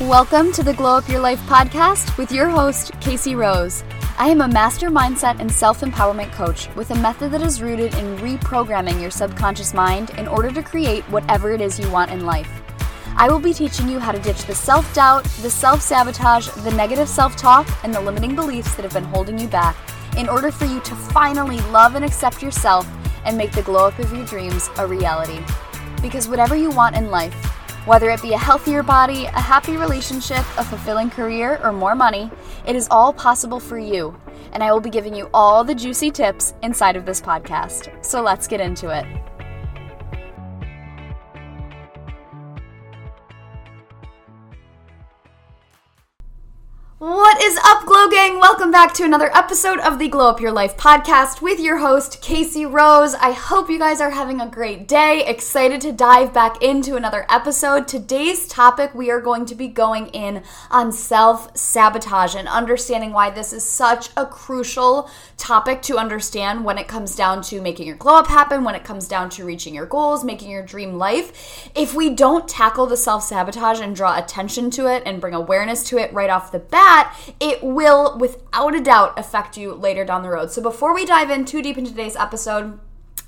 Welcome to the Glow Up Your Life podcast with your host, Casey Rose. I am a master mindset and self empowerment coach with a method that is rooted in reprogramming your subconscious mind in order to create whatever it is you want in life. I will be teaching you how to ditch the self doubt, the self sabotage, the negative self talk, and the limiting beliefs that have been holding you back in order for you to finally love and accept yourself and make the glow up of your dreams a reality. Because whatever you want in life, whether it be a healthier body, a happy relationship, a fulfilling career, or more money, it is all possible for you. And I will be giving you all the juicy tips inside of this podcast. So let's get into it. What is up, Glow Gang? Welcome back to another episode of the Glow Up Your Life podcast with your host, Casey Rose. I hope you guys are having a great day. Excited to dive back into another episode. Today's topic, we are going to be going in on self sabotage and understanding why this is such a crucial topic to understand when it comes down to making your glow up happen, when it comes down to reaching your goals, making your dream life. If we don't tackle the self sabotage and draw attention to it and bring awareness to it right off the bat, it will without a doubt affect you later down the road. So before we dive in too deep into today's episode,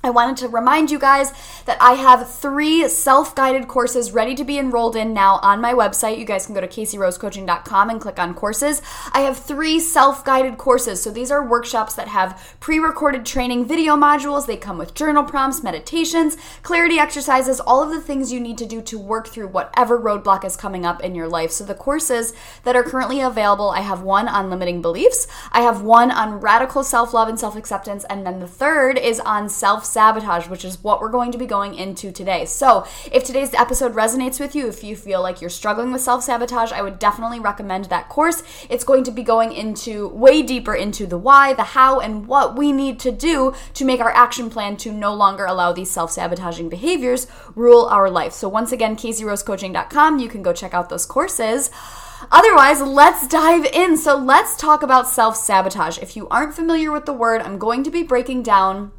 I wanted to remind you guys that I have three self guided courses ready to be enrolled in now on my website. You guys can go to CaseyRoseCoaching.com and click on courses. I have three self guided courses. So these are workshops that have pre recorded training video modules. They come with journal prompts, meditations, clarity exercises, all of the things you need to do to work through whatever roadblock is coming up in your life. So the courses that are currently available I have one on limiting beliefs, I have one on radical self love and self acceptance, and then the third is on self sabotage, which is what we're going to be going into today. So, if today's episode resonates with you, if you feel like you're struggling with self sabotage, I would definitely recommend that course. It's going to be going into way deeper into the why, the how, and what we need to do to make our action plan to no longer allow these self sabotaging behaviors rule our life. So, once again, CaseyRoseCoaching.com, you can go check out those courses. Otherwise, let's dive in. So, let's talk about self sabotage. If you aren't familiar with the word, I'm going to be breaking down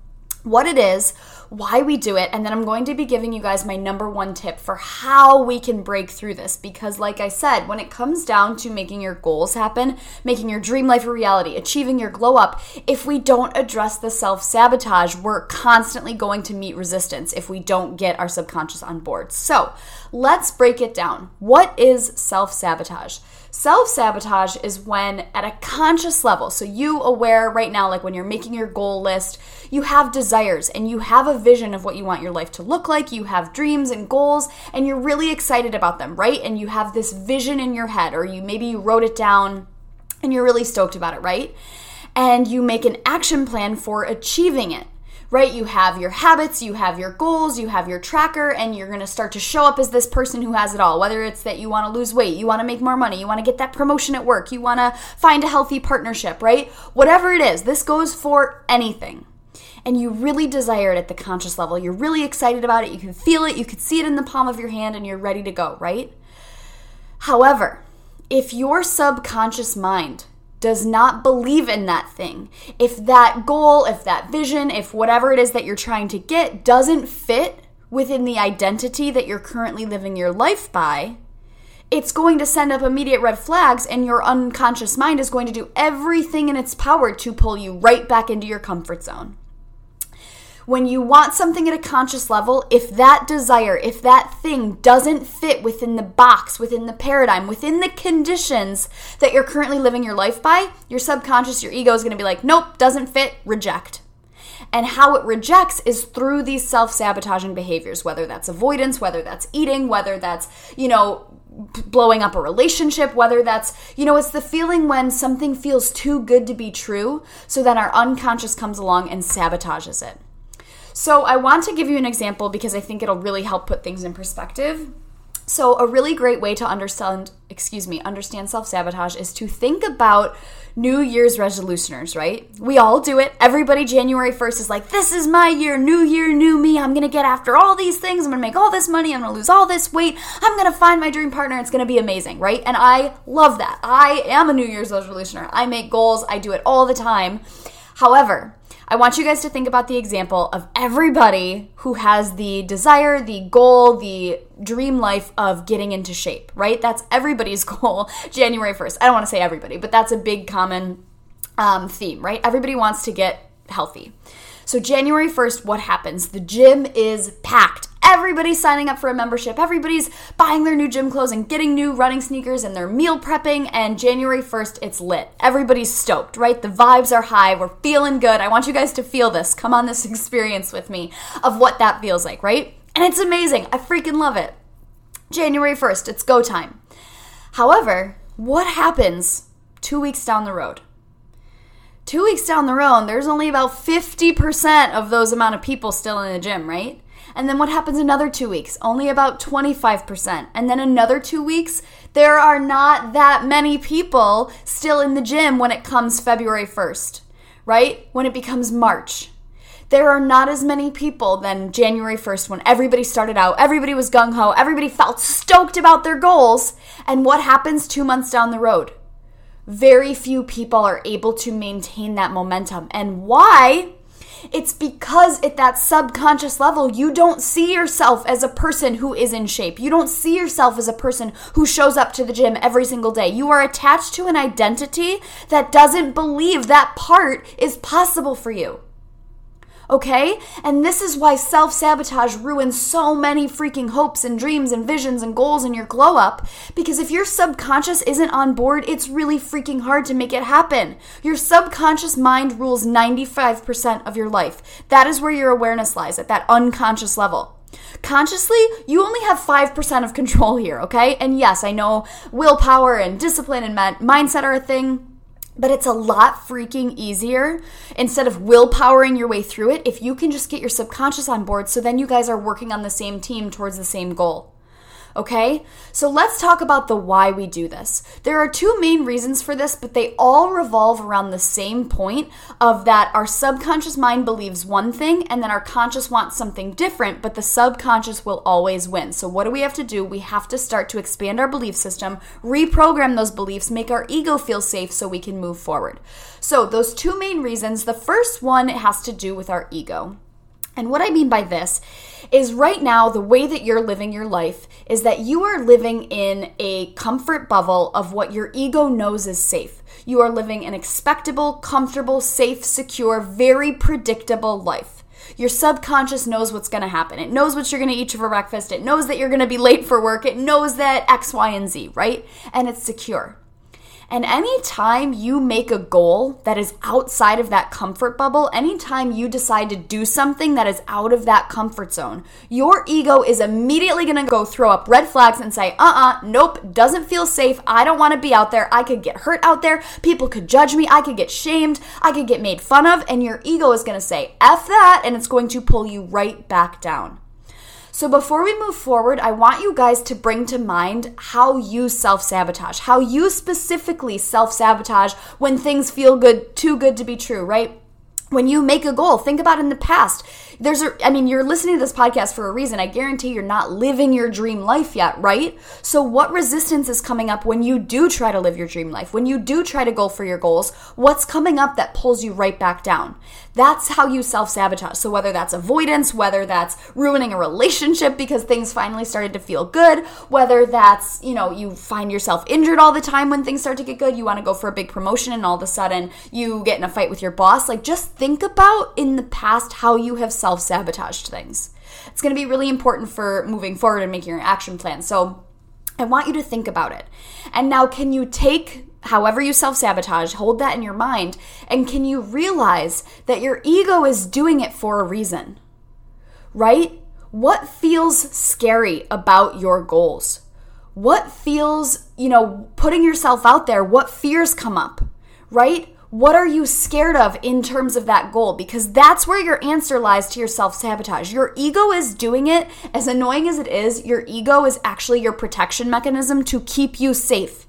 what it is, why we do it, and then I'm going to be giving you guys my number one tip for how we can break through this. Because, like I said, when it comes down to making your goals happen, making your dream life a reality, achieving your glow up, if we don't address the self sabotage, we're constantly going to meet resistance if we don't get our subconscious on board. So, let's break it down. What is self sabotage? Self sabotage is when, at a conscious level, so you aware right now, like when you're making your goal list, you have desires and you have a vision of what you want your life to look like. You have dreams and goals, and you're really excited about them, right? And you have this vision in your head, or you maybe you wrote it down and you're really stoked about it, right? And you make an action plan for achieving it right? You have your habits, you have your goals, you have your tracker, and you're gonna start to show up as this person who has it all. Whether it's that you wanna lose weight, you wanna make more money, you wanna get that promotion at work, you wanna find a healthy partnership, right? Whatever it is, this goes for anything. And you really desire it at the conscious level. You're really excited about it. You can feel it. You can see it in the palm of your hand, and you're ready to go, right? However, if your subconscious mind does not believe in that thing, if that goal, if that vision, if whatever it is that you're trying to get doesn't fit within the identity that you're currently living your life by, it's going to send up immediate red flags, and your unconscious mind is going to do everything in its power to pull you right back into your comfort zone when you want something at a conscious level, if that desire, if that thing doesn't fit within the box, within the paradigm, within the conditions that you're currently living your life by, your subconscious, your ego is going to be like, nope, doesn't fit, reject. And how it rejects is through these self sabotaging behaviors, whether that's avoidance, whether that's eating, whether that's, you know, blowing up a relationship, whether that's, you know, it's the feeling when something feels too good to be true, so then our unconscious comes along and sabotages it. So I want to give you an example because I think it'll really help put things in perspective. So a really great way to understand, excuse me, understand self-sabotage is to think about New Year's resolutioners, right? We all do it. Everybody January 1st is like, this is my year, new year, new me. I'm going to get after all these things. I'm going to make all this money. I'm going to lose all this weight. I'm going to find my dream partner. It's going to be amazing, right? And I love that. I am a New Year's resolutioner. I make goals. I do it all the time. However, I want you guys to think about the example of everybody who has the desire, the goal, the dream life of getting into shape, right? That's everybody's goal January 1st. I don't want to say everybody, but that's a big common um, theme, right? Everybody wants to get healthy. So, January 1st, what happens? The gym is packed. Everybody's signing up for a membership. Everybody's buying their new gym clothes and getting new running sneakers and they're meal prepping. And January 1st, it's lit. Everybody's stoked, right? The vibes are high. We're feeling good. I want you guys to feel this. Come on this experience with me of what that feels like, right? And it's amazing. I freaking love it. January 1st, it's go time. However, what happens two weeks down the road? Two weeks down the road, there's only about 50% of those amount of people still in the gym, right? And then what happens another two weeks? Only about 25%. And then another two weeks, there are not that many people still in the gym when it comes February 1st, right? When it becomes March. There are not as many people than January 1st when everybody started out, everybody was gung ho, everybody felt stoked about their goals. And what happens two months down the road? Very few people are able to maintain that momentum. And why? It's because at that subconscious level, you don't see yourself as a person who is in shape. You don't see yourself as a person who shows up to the gym every single day. You are attached to an identity that doesn't believe that part is possible for you okay? And this is why self sabotage ruins so many freaking hopes and dreams and visions and goals in your glow up. Because if your subconscious isn't on board, it's really freaking hard to make it happen. Your subconscious mind rules 95% of your life. That is where your awareness lies, at that unconscious level. Consciously, you only have 5% of control here, okay? And yes, I know willpower and discipline and mindset are a thing but it's a lot freaking easier instead of willpowering your way through it if you can just get your subconscious on board so then you guys are working on the same team towards the same goal. Okay? So let's talk about the why we do this. There are two main reasons for this, but they all revolve around the same point of that our subconscious mind believes one thing and then our conscious wants something different, but the subconscious will always win. So what do we have to do? We have to start to expand our belief system, reprogram those beliefs, make our ego feel safe so we can move forward. So those two main reasons, the first one has to do with our ego. And what I mean by this is right now, the way that you're living your life is that you are living in a comfort bubble of what your ego knows is safe. You are living an expectable, comfortable, safe, secure, very predictable life. Your subconscious knows what's going to happen. It knows what you're going to eat for breakfast. It knows that you're going to be late for work. It knows that X, Y, and Z, right? And it's secure. And anytime you make a goal that is outside of that comfort bubble, anytime you decide to do something that is out of that comfort zone, your ego is immediately gonna go throw up red flags and say, uh uh-uh, uh, nope, doesn't feel safe. I don't wanna be out there. I could get hurt out there. People could judge me. I could get shamed. I could get made fun of. And your ego is gonna say, F that, and it's going to pull you right back down. So before we move forward, I want you guys to bring to mind how you self sabotage, how you specifically self sabotage when things feel good, too good to be true, right? when you make a goal, think about in the past. There's a, I mean, you're listening to this podcast for a reason. I guarantee you're not living your dream life yet, right? So, what resistance is coming up when you do try to live your dream life? When you do try to go for your goals, what's coming up that pulls you right back down? That's how you self sabotage. So, whether that's avoidance, whether that's ruining a relationship because things finally started to feel good, whether that's, you know, you find yourself injured all the time when things start to get good, you want to go for a big promotion and all of a sudden you get in a fight with your boss, like just think about in the past how you have self sabotaged things. It's going to be really important for moving forward and making your action plan. So I want you to think about it. And now, can you take however you self sabotage, hold that in your mind, and can you realize that your ego is doing it for a reason? Right? What feels scary about your goals? What feels, you know, putting yourself out there? What fears come up? Right? What are you scared of in terms of that goal? Because that's where your answer lies to your self sabotage. Your ego is doing it, as annoying as it is, your ego is actually your protection mechanism to keep you safe.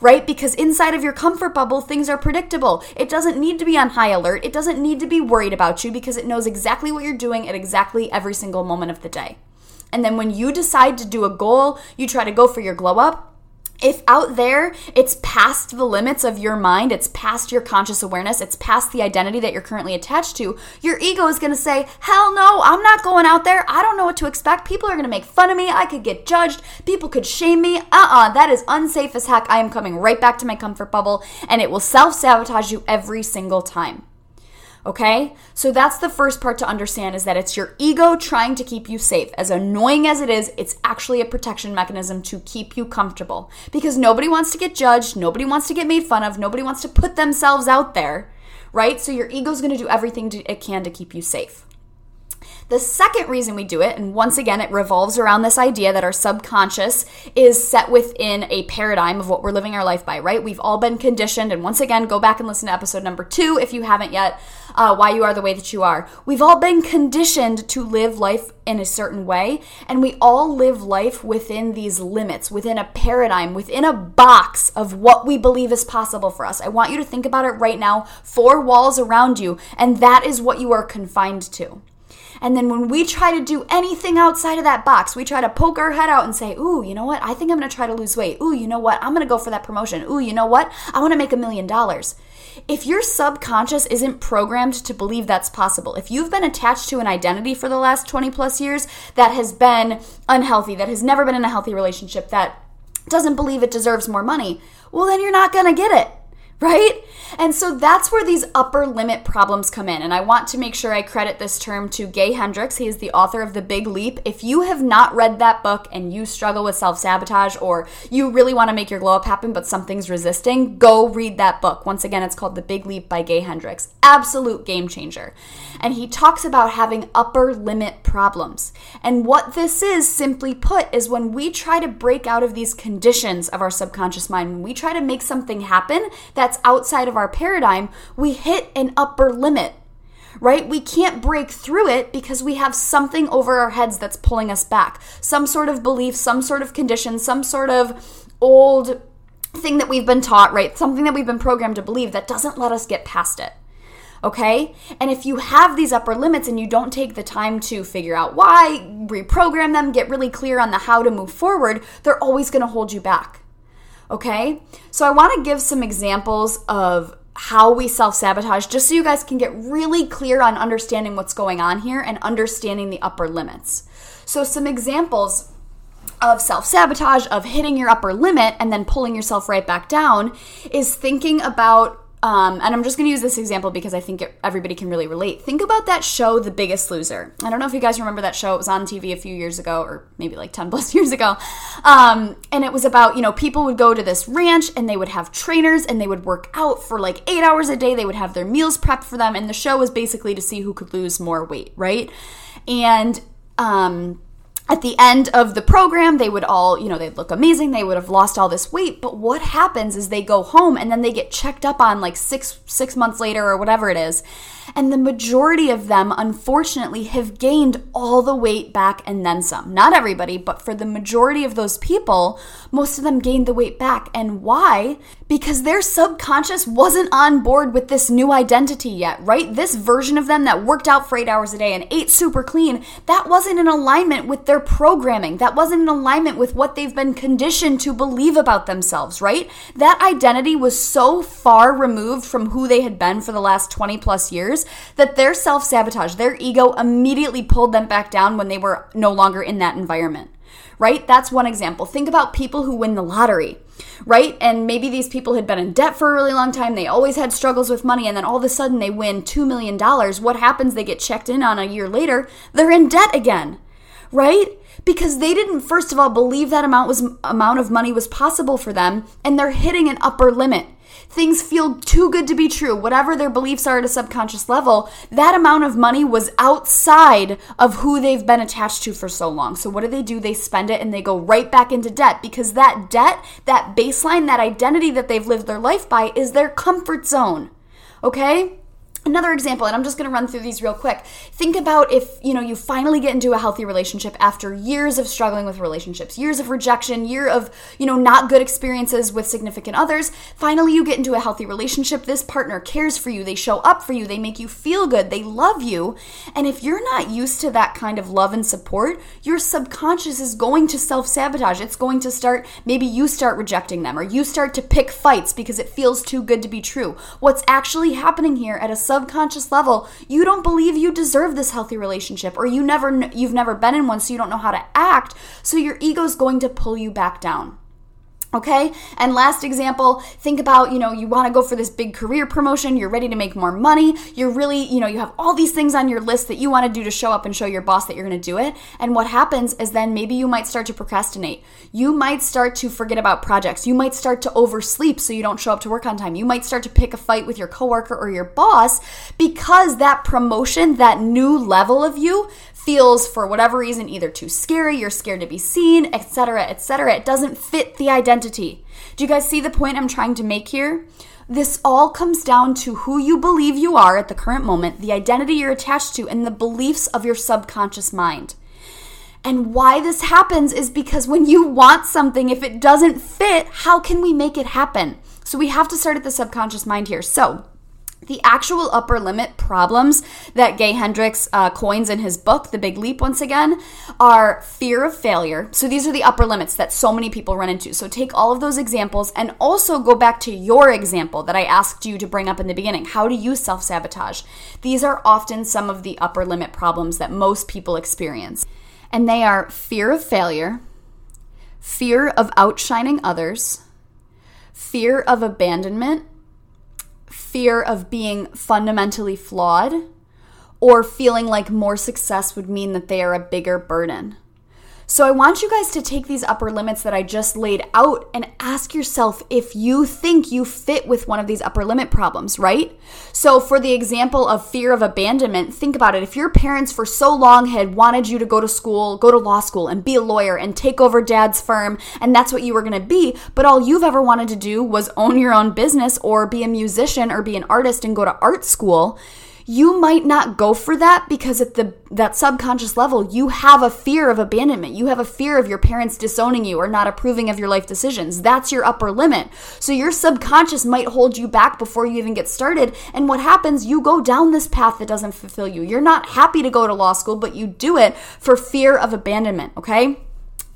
Right? Because inside of your comfort bubble, things are predictable. It doesn't need to be on high alert. It doesn't need to be worried about you because it knows exactly what you're doing at exactly every single moment of the day. And then when you decide to do a goal, you try to go for your glow up, if out there it's past the limits of your mind, it's past your conscious awareness, it's past the identity that you're currently attached to, your ego is going to say, Hell no, I'm not going out there. I don't know what to expect. People are going to make fun of me. I could get judged. People could shame me. Uh uh-uh, uh that is unsafe as heck. I am coming right back to my comfort bubble, and it will self sabotage you every single time. Okay? So that's the first part to understand is that it's your ego trying to keep you safe. As annoying as it is, it's actually a protection mechanism to keep you comfortable. Because nobody wants to get judged, nobody wants to get made fun of, nobody wants to put themselves out there, right? So your ego's going to do everything it can to keep you safe. The second reason we do it, and once again, it revolves around this idea that our subconscious is set within a paradigm of what we're living our life by, right? We've all been conditioned, and once again, go back and listen to episode number two if you haven't yet, uh, Why You Are the Way That You Are. We've all been conditioned to live life in a certain way, and we all live life within these limits, within a paradigm, within a box of what we believe is possible for us. I want you to think about it right now four walls around you, and that is what you are confined to. And then when we try to do anything outside of that box, we try to poke our head out and say, Ooh, you know what? I think I'm going to try to lose weight. Ooh, you know what? I'm going to go for that promotion. Ooh, you know what? I want to make a million dollars. If your subconscious isn't programmed to believe that's possible, if you've been attached to an identity for the last 20 plus years that has been unhealthy, that has never been in a healthy relationship, that doesn't believe it deserves more money, well, then you're not going to get it right? And so that's where these upper limit problems come in. And I want to make sure I credit this term to Gay Hendricks. He is the author of The Big Leap. If you have not read that book and you struggle with self sabotage or you really want to make your glow up happen, but something's resisting, go read that book. Once again, it's called The Big Leap by Gay Hendricks. Absolute game changer. And he talks about having upper limit problems. And what this is, simply put, is when we try to break out of these conditions of our subconscious mind, when we try to make something happen that that's outside of our paradigm, we hit an upper limit, right? We can't break through it because we have something over our heads that's pulling us back. Some sort of belief, some sort of condition, some sort of old thing that we've been taught, right? Something that we've been programmed to believe that doesn't let us get past it. Okay? And if you have these upper limits and you don't take the time to figure out why, reprogram them, get really clear on the how to move forward, they're always going to hold you back. Okay? So I want to give some examples of how we self sabotage just so you guys can get really clear on understanding what's going on here and understanding the upper limits. So, some examples of self sabotage, of hitting your upper limit and then pulling yourself right back down, is thinking about um, and I'm just going to use this example because I think it, everybody can really relate. Think about that show, The Biggest Loser. I don't know if you guys remember that show. It was on TV a few years ago, or maybe like 10 plus years ago. Um, and it was about, you know, people would go to this ranch and they would have trainers and they would work out for like eight hours a day. They would have their meals prepped for them. And the show was basically to see who could lose more weight, right? And, um, at the end of the program, they would all, you know, they'd look amazing. They would have lost all this weight. But what happens is they go home and then they get checked up on like six six months later or whatever it is. And the majority of them, unfortunately, have gained all the weight back and then some. Not everybody, but for the majority of those people, most of them gained the weight back. And why? Because their subconscious wasn't on board with this new identity yet, right? This version of them that worked out for eight hours a day and ate super clean, that wasn't in alignment with their programming. That wasn't in alignment with what they've been conditioned to believe about themselves, right? That identity was so far removed from who they had been for the last 20 plus years that their self sabotage, their ego immediately pulled them back down when they were no longer in that environment right? That's one example. Think about people who win the lottery, right? And maybe these people had been in debt for a really long time. They always had struggles with money. And then all of a sudden they win $2 million. What happens? They get checked in on a year later. They're in debt again right? Because they didn't first of all believe that amount was amount of money was possible for them and they're hitting an upper limit. Things feel too good to be true. Whatever their beliefs are at a subconscious level, that amount of money was outside of who they've been attached to for so long. So what do they do? They spend it and they go right back into debt because that debt, that baseline, that identity that they've lived their life by is their comfort zone. Okay? Another example, and I'm just going to run through these real quick. Think about if, you know, you finally get into a healthy relationship after years of struggling with relationships, years of rejection, year of, you know, not good experiences with significant others. Finally you get into a healthy relationship. This partner cares for you. They show up for you. They make you feel good. They love you. And if you're not used to that kind of love and support, your subconscious is going to self-sabotage. It's going to start maybe you start rejecting them or you start to pick fights because it feels too good to be true. What's actually happening here at a subconscious level, you don't believe you deserve this healthy relationship or you never you've never been in one so you don't know how to act, so your ego's going to pull you back down. Okay. And last example, think about, you know, you want to go for this big career promotion, you're ready to make more money, you're really, you know, you have all these things on your list that you want to do to show up and show your boss that you're going to do it. And what happens is then maybe you might start to procrastinate. You might start to forget about projects. You might start to oversleep so you don't show up to work on time. You might start to pick a fight with your coworker or your boss because that promotion, that new level of you feels for whatever reason either too scary, you're scared to be seen, etc., etc. It doesn't fit the identity. Do you guys see the point I'm trying to make here? This all comes down to who you believe you are at the current moment, the identity you're attached to, and the beliefs of your subconscious mind. And why this happens is because when you want something, if it doesn't fit, how can we make it happen? So we have to start at the subconscious mind here. So, the actual upper limit problems that Gay Hendricks uh, coins in his book, The Big Leap, once again, are fear of failure. So these are the upper limits that so many people run into. So take all of those examples and also go back to your example that I asked you to bring up in the beginning. How do you self sabotage? These are often some of the upper limit problems that most people experience. And they are fear of failure, fear of outshining others, fear of abandonment fear of being fundamentally flawed or feeling like more success would mean that they are a bigger burden. So I want you guys to take these upper limits that I just laid out and ask yourself if you think you fit with one of these upper limit problems, right? So for the example of fear of abandonment, think about it. If your parents for so long had wanted you to go to school, go to law school and be a lawyer and take over dad's firm and that's what you were going to be, but all you've ever wanted to do was own your own business or be a musician or be an artist and go to art school, you might not go for that because at the that subconscious level you have a fear of abandonment. You have a fear of your parents disowning you or not approving of your life decisions. That's your upper limit. So your subconscious might hold you back before you even get started. And what happens you go down this path that doesn't fulfill you. You're not happy to go to law school but you do it for fear of abandonment okay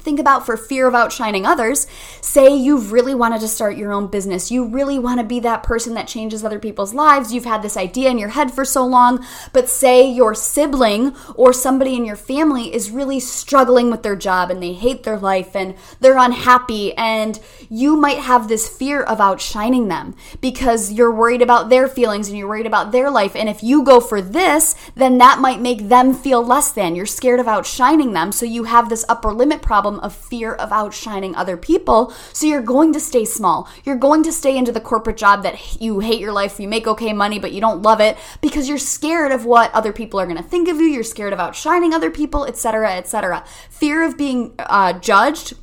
Think about for fear of outshining others. Say you've really wanted to start your own business. You really want to be that person that changes other people's lives. You've had this idea in your head for so long, but say your sibling or somebody in your family is really struggling with their job and they hate their life and they're unhappy and you might have this fear of outshining them because you're worried about their feelings and you're worried about their life. And if you go for this, then that might make them feel less than. You're scared of outshining them. So you have this upper limit problem of fear of outshining other people. So you're going to stay small. You're going to stay into the corporate job that you hate your life, you make okay money, but you don't love it because you're scared of what other people are going to think of you. You're scared of outshining other people, etc., etc. Fear of being uh, judged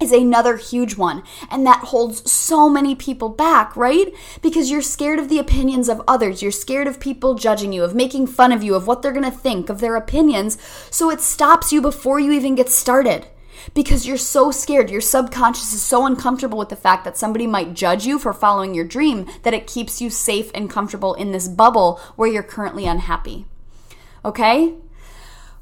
is another huge one. And that holds so many people back, right? Because you're scared of the opinions of others. You're scared of people judging you, of making fun of you, of what they're going to think, of their opinions. So it stops you before you even get started because you're so scared. Your subconscious is so uncomfortable with the fact that somebody might judge you for following your dream that it keeps you safe and comfortable in this bubble where you're currently unhappy. Okay?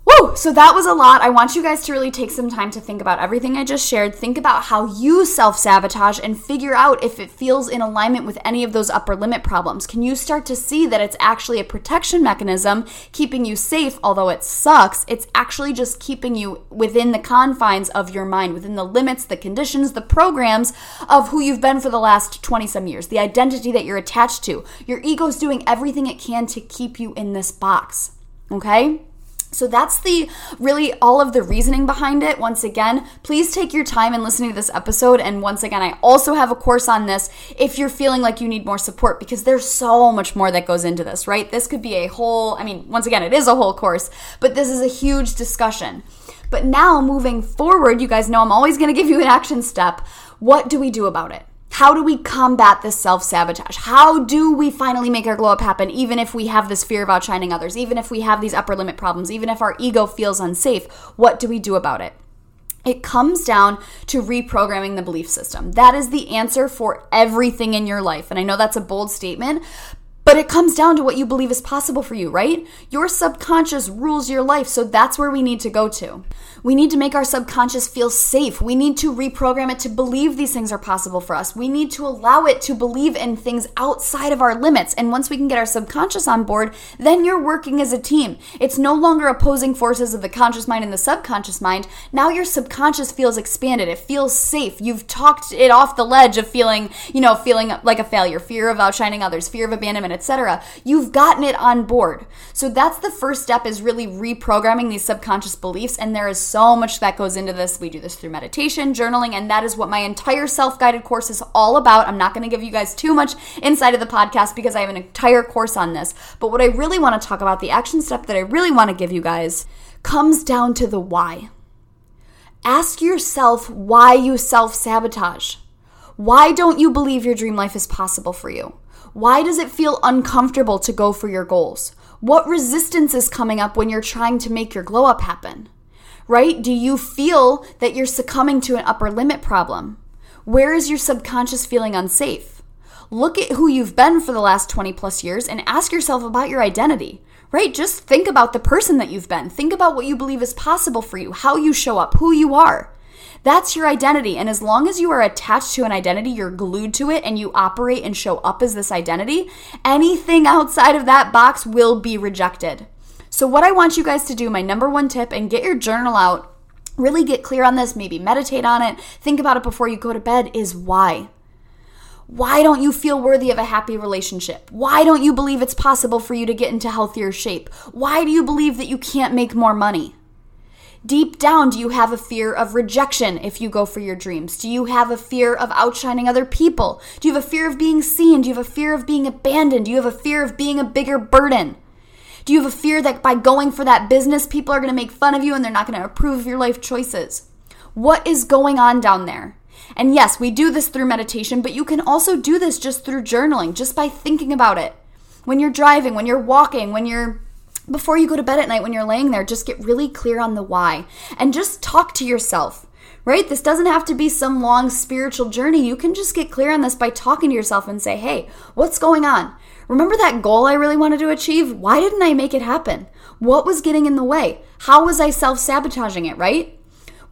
Woo! So that was a lot. I want you guys to really take some time to think about everything I just shared. Think about how you self sabotage and figure out if it feels in alignment with any of those upper limit problems. Can you start to see that it's actually a protection mechanism keeping you safe, although it sucks? It's actually just keeping you within the confines of your mind, within the limits, the conditions, the programs of who you've been for the last 20 some years, the identity that you're attached to. Your ego's doing everything it can to keep you in this box. Okay? So that's the really all of the reasoning behind it. Once again, please take your time and listening to this episode. And once again, I also have a course on this if you're feeling like you need more support because there's so much more that goes into this, right? This could be a whole, I mean, once again, it is a whole course, but this is a huge discussion. But now moving forward, you guys know I'm always going to give you an action step. What do we do about it? How do we combat this self sabotage? How do we finally make our glow up happen, even if we have this fear of outshining others, even if we have these upper limit problems, even if our ego feels unsafe? What do we do about it? It comes down to reprogramming the belief system. That is the answer for everything in your life. And I know that's a bold statement, but it comes down to what you believe is possible for you, right? Your subconscious rules your life, so that's where we need to go to. We need to make our subconscious feel safe. We need to reprogram it to believe these things are possible for us. We need to allow it to believe in things outside of our limits. And once we can get our subconscious on board, then you're working as a team. It's no longer opposing forces of the conscious mind and the subconscious mind. Now your subconscious feels expanded. It feels safe. You've talked it off the ledge of feeling, you know, feeling like a failure, fear of outshining others, fear of abandonment, etc. You've gotten it on board. So that's the first step is really reprogramming these subconscious beliefs and there is so much that goes into this. We do this through meditation, journaling, and that is what my entire self guided course is all about. I'm not going to give you guys too much inside of the podcast because I have an entire course on this. But what I really want to talk about, the action step that I really want to give you guys, comes down to the why. Ask yourself why you self sabotage. Why don't you believe your dream life is possible for you? Why does it feel uncomfortable to go for your goals? What resistance is coming up when you're trying to make your glow up happen? Right? Do you feel that you're succumbing to an upper limit problem? Where is your subconscious feeling unsafe? Look at who you've been for the last 20 plus years and ask yourself about your identity, right? Just think about the person that you've been. Think about what you believe is possible for you, how you show up, who you are. That's your identity. And as long as you are attached to an identity, you're glued to it and you operate and show up as this identity, anything outside of that box will be rejected. So, what I want you guys to do, my number one tip, and get your journal out, really get clear on this, maybe meditate on it, think about it before you go to bed, is why. Why don't you feel worthy of a happy relationship? Why don't you believe it's possible for you to get into healthier shape? Why do you believe that you can't make more money? Deep down, do you have a fear of rejection if you go for your dreams? Do you have a fear of outshining other people? Do you have a fear of being seen? Do you have a fear of being abandoned? Do you have a fear of being a bigger burden? Do you have a fear that by going for that business, people are going to make fun of you and they're not going to approve of your life choices? What is going on down there? And yes, we do this through meditation, but you can also do this just through journaling, just by thinking about it. When you're driving, when you're walking, when you're before you go to bed at night, when you're laying there, just get really clear on the why and just talk to yourself right? This doesn't have to be some long spiritual journey. You can just get clear on this by talking to yourself and say, hey, what's going on? Remember that goal I really wanted to achieve? Why didn't I make it happen? What was getting in the way? How was I self sabotaging it, right?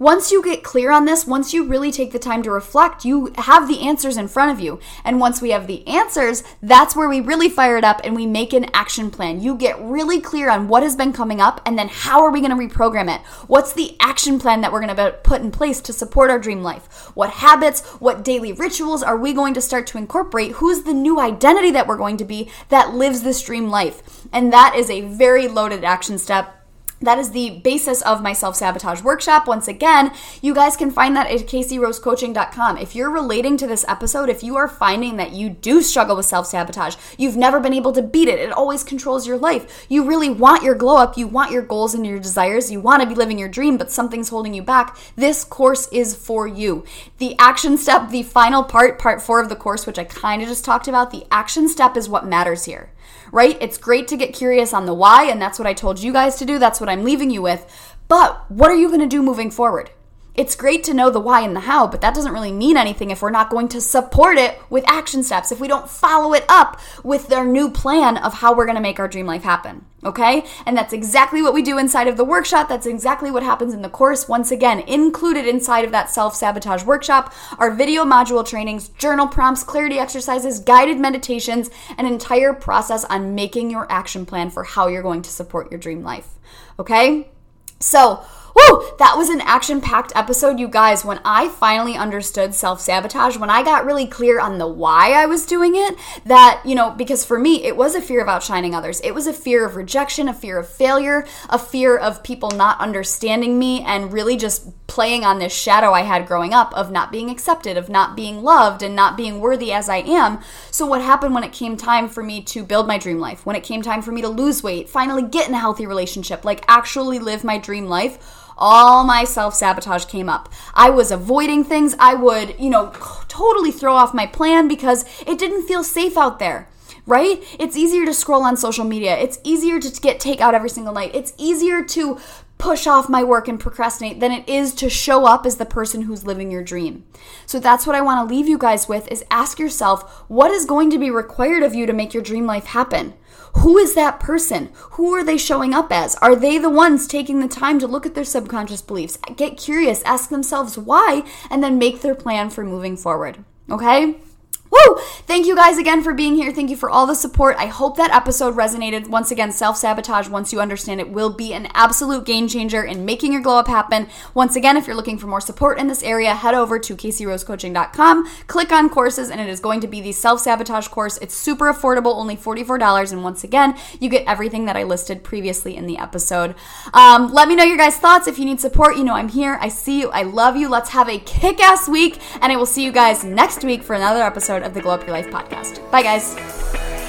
Once you get clear on this, once you really take the time to reflect, you have the answers in front of you. And once we have the answers, that's where we really fire it up and we make an action plan. You get really clear on what has been coming up and then how are we going to reprogram it? What's the action plan that we're going to put in place to support our dream life? What habits, what daily rituals are we going to start to incorporate? Who's the new identity that we're going to be that lives this dream life? And that is a very loaded action step that is the basis of my self sabotage workshop. Once again, you guys can find that at caseyrosecoaching.com. If you're relating to this episode, if you are finding that you do struggle with self sabotage, you've never been able to beat it, it always controls your life. You really want your glow up, you want your goals and your desires, you want to be living your dream, but something's holding you back. This course is for you. The action step, the final part, part four of the course, which I kind of just talked about, the action step is what matters here right? It's great to get curious on the why, and that's what I told you guys to do. That's what I'm leaving you with. But what are you going to do moving forward? It's great to know the why and the how, but that doesn't really mean anything if we're not going to support it with action steps, if we don't follow it up with their new plan of how we're going to make our dream life happen. Okay? And that's exactly what we do inside of the workshop. That's exactly what happens in the course. Once again, included inside of that self sabotage workshop are video module trainings, journal prompts, clarity exercises, guided meditations, an entire process on making your action plan for how you're going to support your dream life. Okay? So, Woo! That was an action packed episode, you guys. When I finally understood self sabotage, when I got really clear on the why I was doing it, that, you know, because for me, it was a fear of outshining others. It was a fear of rejection, a fear of failure, a fear of people not understanding me, and really just playing on this shadow I had growing up of not being accepted, of not being loved, and not being worthy as I am. So, what happened when it came time for me to build my dream life, when it came time for me to lose weight, finally get in a healthy relationship, like actually live my dream life? All my self sabotage came up. I was avoiding things. I would, you know, totally throw off my plan because it didn't feel safe out there right? It's easier to scroll on social media. It's easier to get takeout every single night. It's easier to push off my work and procrastinate than it is to show up as the person who's living your dream. So that's what I want to leave you guys with is ask yourself what is going to be required of you to make your dream life happen? Who is that person? Who are they showing up as? Are they the ones taking the time to look at their subconscious beliefs, get curious, ask themselves why, and then make their plan for moving forward? Okay? Woo! Thank you guys again for being here. Thank you for all the support. I hope that episode resonated. Once again, self sabotage, once you understand it, will be an absolute game changer in making your glow up happen. Once again, if you're looking for more support in this area, head over to CaseyRoseCoaching.com, click on courses, and it is going to be the self sabotage course. It's super affordable, only $44. And once again, you get everything that I listed previously in the episode. Um, let me know your guys' thoughts. If you need support, you know I'm here. I see you. I love you. Let's have a kick ass week, and I will see you guys next week for another episode episode of the Glow Up Your Life podcast. Bye, guys.